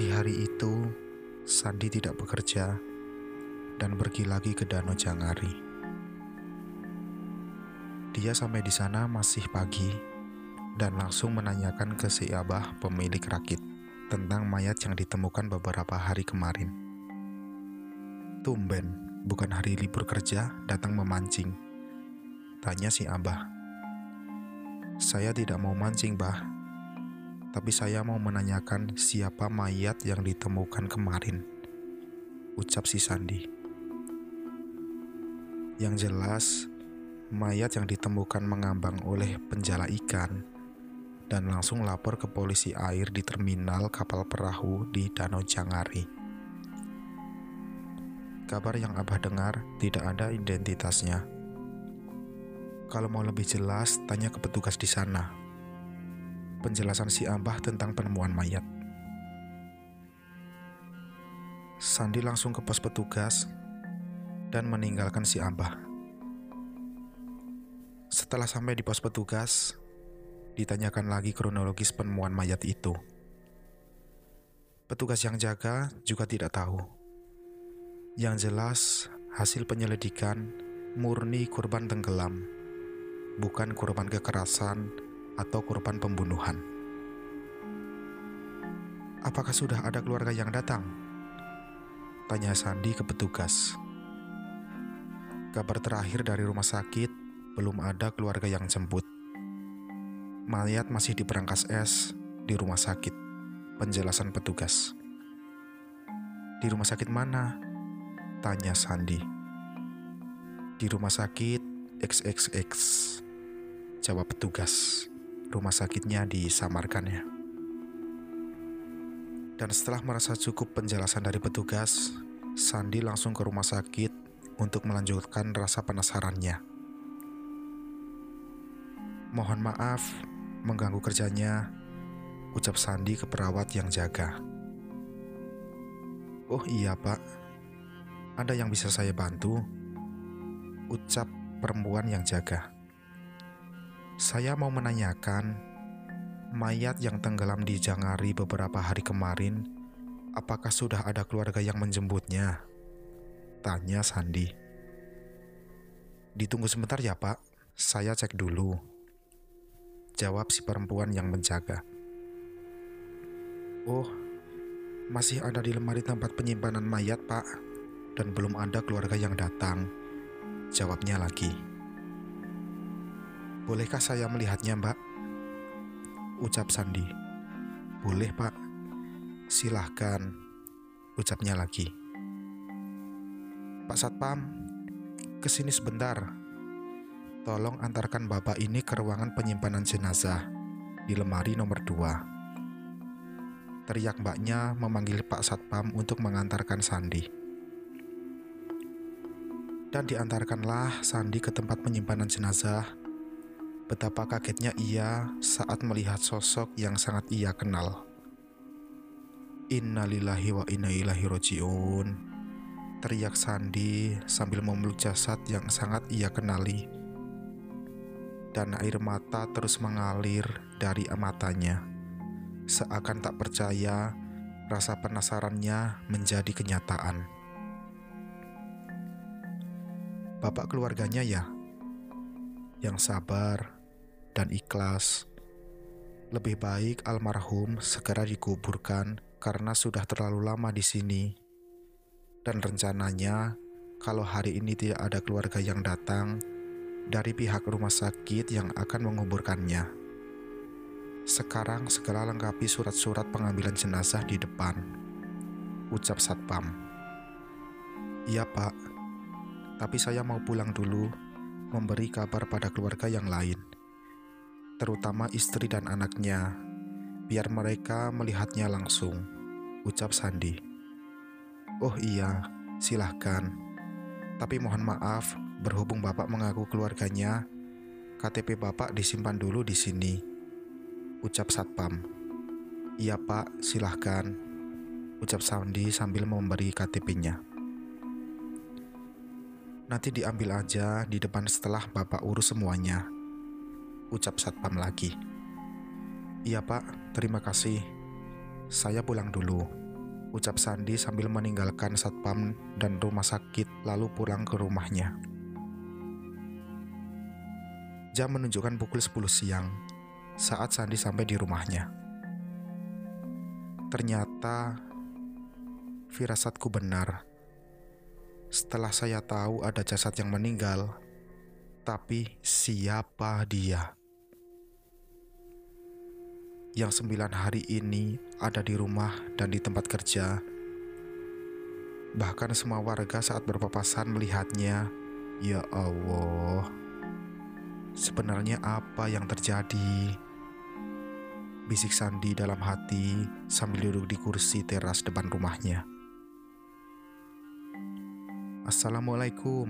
Di hari itu, Sandi tidak bekerja dan pergi lagi ke Danau Jangari. Dia sampai di sana masih pagi dan langsung menanyakan ke si Abah pemilik rakit tentang mayat yang ditemukan beberapa hari kemarin. Tumben, bukan hari libur kerja, datang memancing. Tanya si Abah. Saya tidak mau mancing, Bah. Tapi saya mau menanyakan siapa mayat yang ditemukan kemarin. Ucap si Sandi. Yang jelas, mayat yang ditemukan mengambang oleh penjala ikan dan langsung lapor ke polisi air di terminal kapal perahu di Danau Jangari. Kabar yang Abah dengar tidak ada identitasnya. Kalau mau lebih jelas, tanya ke petugas di sana. Penjelasan si Abah tentang penemuan mayat. Sandi langsung ke pos petugas dan meninggalkan si Abah. Setelah sampai di pos petugas, ditanyakan lagi kronologis penemuan mayat itu. Petugas yang jaga juga tidak tahu. Yang jelas, hasil penyelidikan murni korban tenggelam, bukan korban kekerasan atau korban pembunuhan. Apakah sudah ada keluarga yang datang? Tanya Sandi ke petugas. Kabar terakhir dari rumah sakit, belum ada keluarga yang jemput. Mayat masih di perangkas es di rumah sakit. Penjelasan petugas. Di rumah sakit mana? Tanya Sandi. Di rumah sakit XXX. Jawab petugas. Rumah sakitnya disamarkan ya. Dan setelah merasa cukup penjelasan dari petugas, Sandi langsung ke rumah sakit untuk melanjutkan rasa penasarannya. Mohon maaf, mengganggu kerjanya, ucap Sandi ke perawat yang jaga. Oh iya pak, ada yang bisa saya bantu? Ucap perempuan yang jaga. Saya mau menanyakan, mayat yang tenggelam di Jangari beberapa hari kemarin, apakah sudah ada keluarga yang menjemputnya? Tanya Sandi. Ditunggu sebentar ya pak, saya cek dulu. Jawab si perempuan yang menjaga. Oh, masih ada di lemari tempat penyimpanan mayat, Pak. Dan belum ada keluarga yang datang. Jawabnya lagi. Bolehkah saya melihatnya, Mbak? Ucap Sandi. Boleh, Pak. Silahkan. Ucapnya lagi. Pak Satpam, ke sini sebentar. Tolong antarkan bapak ini ke ruangan penyimpanan jenazah di lemari nomor 2. Teriak mbaknya memanggil Pak Satpam untuk mengantarkan Sandi. Dan diantarkanlah Sandi ke tempat penyimpanan jenazah. Betapa kagetnya ia saat melihat sosok yang sangat ia kenal. Innalillahi wa inna ilaihi rojiun. Teriak Sandi sambil memeluk jasad yang sangat ia kenali dan air mata terus mengalir dari matanya. Seakan tak percaya, rasa penasarannya menjadi kenyataan. Bapak keluarganya ya, yang sabar dan ikhlas. Lebih baik almarhum segera dikuburkan karena sudah terlalu lama di sini. Dan rencananya, kalau hari ini tidak ada keluarga yang datang, dari pihak rumah sakit yang akan menguburkannya. Sekarang segera lengkapi surat-surat pengambilan jenazah di depan. Ucap Satpam. Iya pak, tapi saya mau pulang dulu memberi kabar pada keluarga yang lain. Terutama istri dan anaknya, biar mereka melihatnya langsung. Ucap Sandi. Oh iya, silahkan. Tapi mohon maaf, Berhubung Bapak mengaku keluarganya, KTP Bapak disimpan dulu di sini. Ucap Satpam. Iya Pak, silahkan. Ucap Sandi sambil memberi KTP-nya. Nanti diambil aja di depan setelah Bapak urus semuanya. Ucap Satpam lagi. Iya Pak, terima kasih. Saya pulang dulu. Ucap Sandi sambil meninggalkan satpam dan rumah sakit lalu pulang ke rumahnya. Jam menunjukkan pukul 10 siang saat Sandi sampai di rumahnya. Ternyata firasatku benar. Setelah saya tahu ada jasad yang meninggal, tapi siapa dia? Yang sembilan hari ini ada di rumah dan di tempat kerja. Bahkan semua warga saat berpapasan melihatnya, ya Allah. Sebenarnya apa yang terjadi? Bisik Sandi dalam hati sambil duduk di kursi teras depan rumahnya. Assalamualaikum.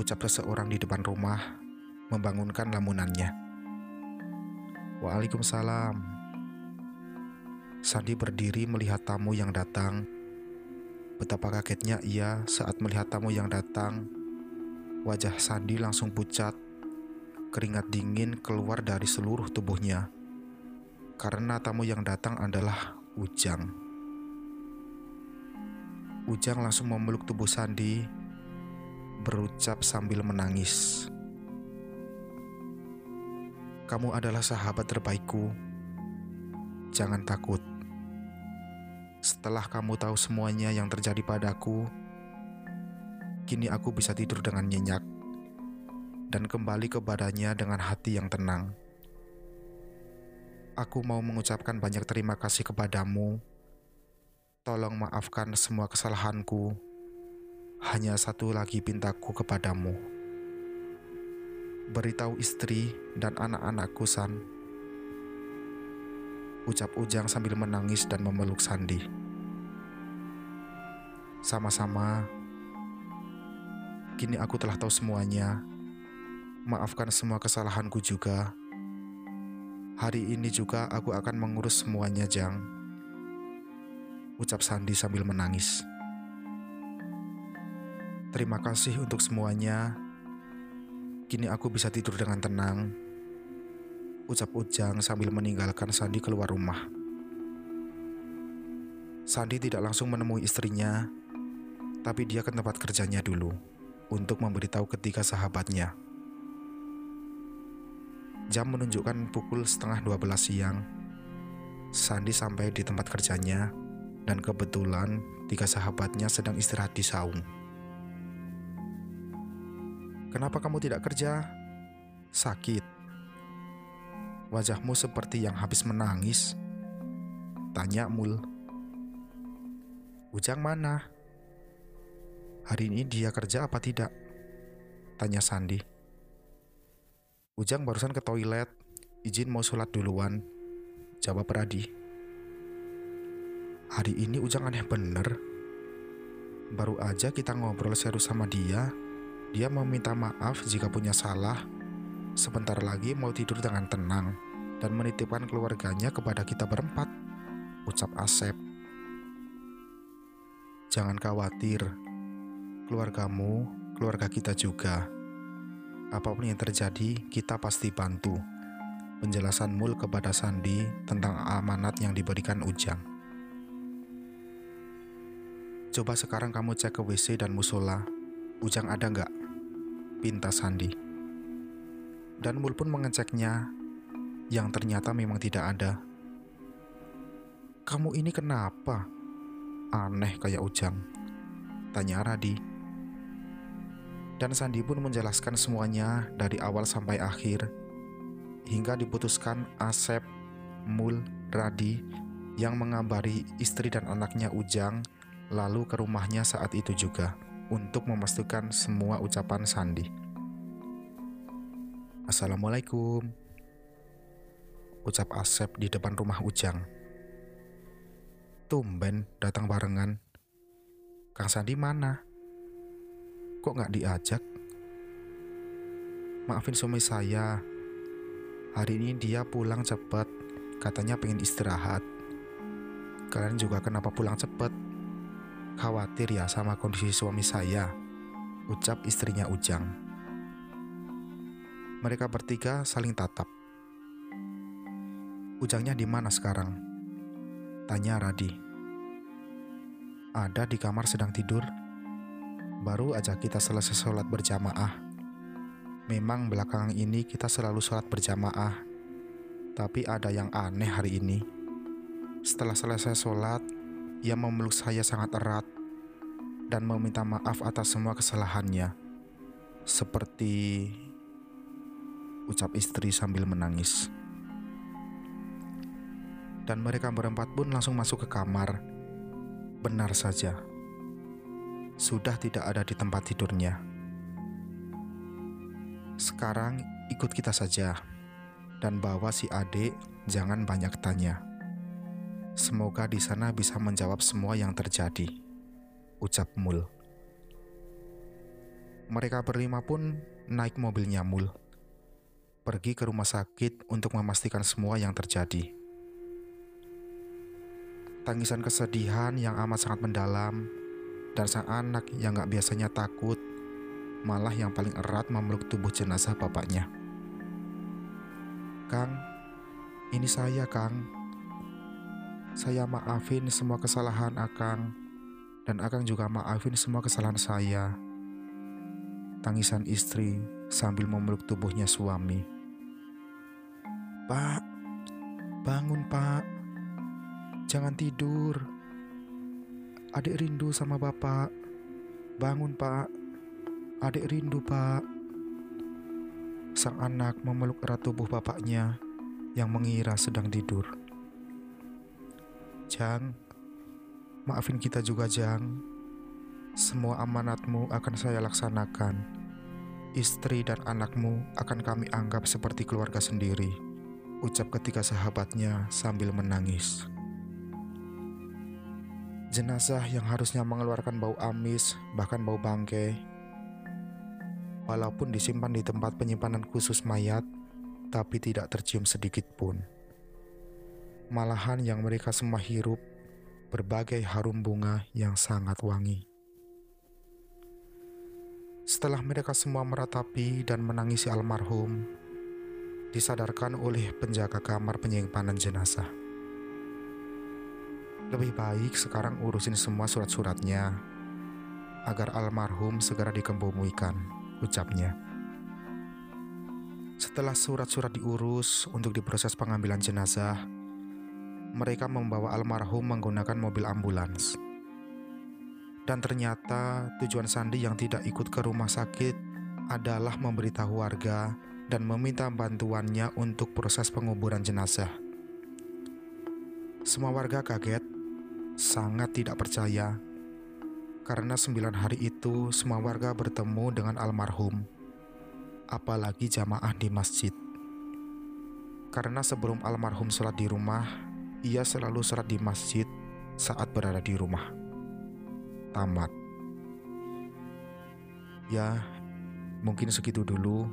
Ucap seseorang di depan rumah membangunkan lamunannya. Waalaikumsalam. Sandi berdiri melihat tamu yang datang. Betapa kagetnya ia saat melihat tamu yang datang. Wajah Sandi langsung pucat. Keringat dingin keluar dari seluruh tubuhnya. Karena tamu yang datang adalah Ujang. Ujang langsung memeluk tubuh Sandi, berucap sambil menangis. Kamu adalah sahabat terbaikku. Jangan takut. Setelah kamu tahu semuanya yang terjadi padaku, kini aku bisa tidur dengan nyenyak dan kembali kepadanya dengan hati yang tenang. Aku mau mengucapkan banyak terima kasih kepadamu Tolong maafkan semua kesalahanku. Hanya satu lagi pintaku kepadamu. Beritahu istri dan anak-anakku, San. Ucap Ujang sambil menangis dan memeluk Sandi. Sama-sama. Kini aku telah tahu semuanya. Maafkan semua kesalahanku juga. Hari ini juga aku akan mengurus semuanya, Jang ucap Sandi sambil menangis. Terima kasih untuk semuanya. Kini aku bisa tidur dengan tenang. Ucap Ujang sambil meninggalkan Sandi keluar rumah. Sandi tidak langsung menemui istrinya, tapi dia ke tempat kerjanya dulu untuk memberitahu ketiga sahabatnya. Jam menunjukkan pukul setengah 12 siang. Sandi sampai di tempat kerjanya dan kebetulan tiga sahabatnya sedang istirahat di saung. Kenapa kamu tidak kerja? Sakit. Wajahmu seperti yang habis menangis. Tanya Mul. Ujang mana? Hari ini dia kerja apa tidak? Tanya Sandi. Ujang barusan ke toilet, izin mau sholat duluan. Jawab Radi. Hari ini Ujang aneh bener. Baru aja kita ngobrol serius sama dia, dia mau minta maaf jika punya salah. Sebentar lagi mau tidur dengan tenang dan menitipkan keluarganya kepada kita berempat. Ucap Asep. Jangan khawatir, keluargamu, keluarga kita juga. Apa pun yang terjadi, kita pasti bantu. Penjelasan Mul kepada Sandi tentang amanat yang diberikan Ujang. Coba sekarang kamu cek ke WC dan musola. Ujang ada nggak? Pinta Sandi. Dan Mul pun mengeceknya, yang ternyata memang tidak ada. Kamu ini kenapa? Aneh kayak Ujang. Tanya Radi. Dan Sandi pun menjelaskan semuanya dari awal sampai akhir, hingga diputuskan Asep, Mul, Radi yang mengabari istri dan anaknya Ujang lalu ke rumahnya saat itu juga untuk memastikan semua ucapan Sandi. Assalamualaikum. Ucap Asep di depan rumah Ujang. Tumben datang barengan. Kang Sandi mana? Kok nggak diajak? Maafin suami saya. Hari ini dia pulang cepat. Katanya pengen istirahat. Kalian juga kenapa pulang cepat? Khawatir ya sama kondisi suami saya, ucap istrinya Ujang. Mereka bertiga saling tatap. Ujangnya di mana sekarang? Tanya Radi. Ada di kamar sedang tidur. Baru aja kita selesai sholat berjamaah. Memang belakangan ini kita selalu sholat berjamaah. Tapi ada yang aneh hari ini. Setelah selesai sholat, ia memeluk saya sangat erat dan meminta maaf atas semua kesalahannya. Seperti ucap istri sambil menangis dan mereka berempat pun langsung masuk ke kamar. Benar saja, sudah tidak ada di tempat tidurnya. Sekarang ikut kita saja dan bawa si adik, jangan banyak tanya. Semoga di sana bisa menjawab semua yang terjadi. Ucap Mul. Mereka berlima pun naik mobilnya Mul. Pergi ke rumah sakit untuk memastikan semua yang terjadi. Tangisan kesedihan yang amat sangat mendalam dan sang anak yang gak biasanya takut malah yang paling erat memeluk tubuh jenazah bapaknya. Kang, ini saya Kang. Saya maafin semua kesalahan Akang dan Akang juga maafin semua kesalahan saya. Tangisan istri sambil memeluk tubuhnya suami. Pak, bangun pak. Jangan tidur. Adik rindu sama bapak. Bangun, Pak. Adik rindu, Pak. Sang anak memeluk erat tubuh bapaknya yang mengira sedang tidur. Jang, maafin kita juga, Jang. Semua amanatmu akan saya laksanakan. Istri dan anakmu akan kami anggap seperti keluarga sendiri. Ucap ketiga sahabatnya sambil menangis. Jenazah yang harusnya mengeluarkan bau amis, bahkan bau bangkai, walaupun disimpan di tempat penyimpanan khusus mayat, tapi tidak tercium sedikit pun. Malahan yang mereka semua hirup berbagai harum bunga yang sangat wangi. Setelah mereka semua meratapi dan menangisi almarhum, disadarkan oleh penjaga kamar penyimpanan jenazah. Lebih baik sekarang urusin semua surat-suratnya agar almarhum segera dikembumikan, ucapnya. Setelah surat-surat diurus untuk diproses pengambilan jenazah, mereka membawa almarhum menggunakan mobil ambulans. Dan ternyata tujuan Sandi yang tidak ikut ke rumah sakit adalah memberitahu warga dan meminta bantuannya untuk proses penguburan jenazah. Semua warga kaget sangat tidak percaya karena sembilan hari itu semua warga bertemu dengan almarhum, apalagi jamaah di masjid. Karena sebelum almarhum sholat di rumah, ia selalu sholat di masjid saat berada di rumah. Tamat. Ya, mungkin segitu dulu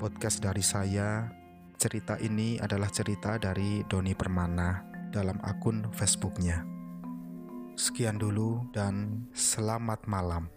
podcast dari saya. Cerita ini adalah cerita dari Doni Permana dalam akun Facebooknya. Sekian dulu, dan selamat malam.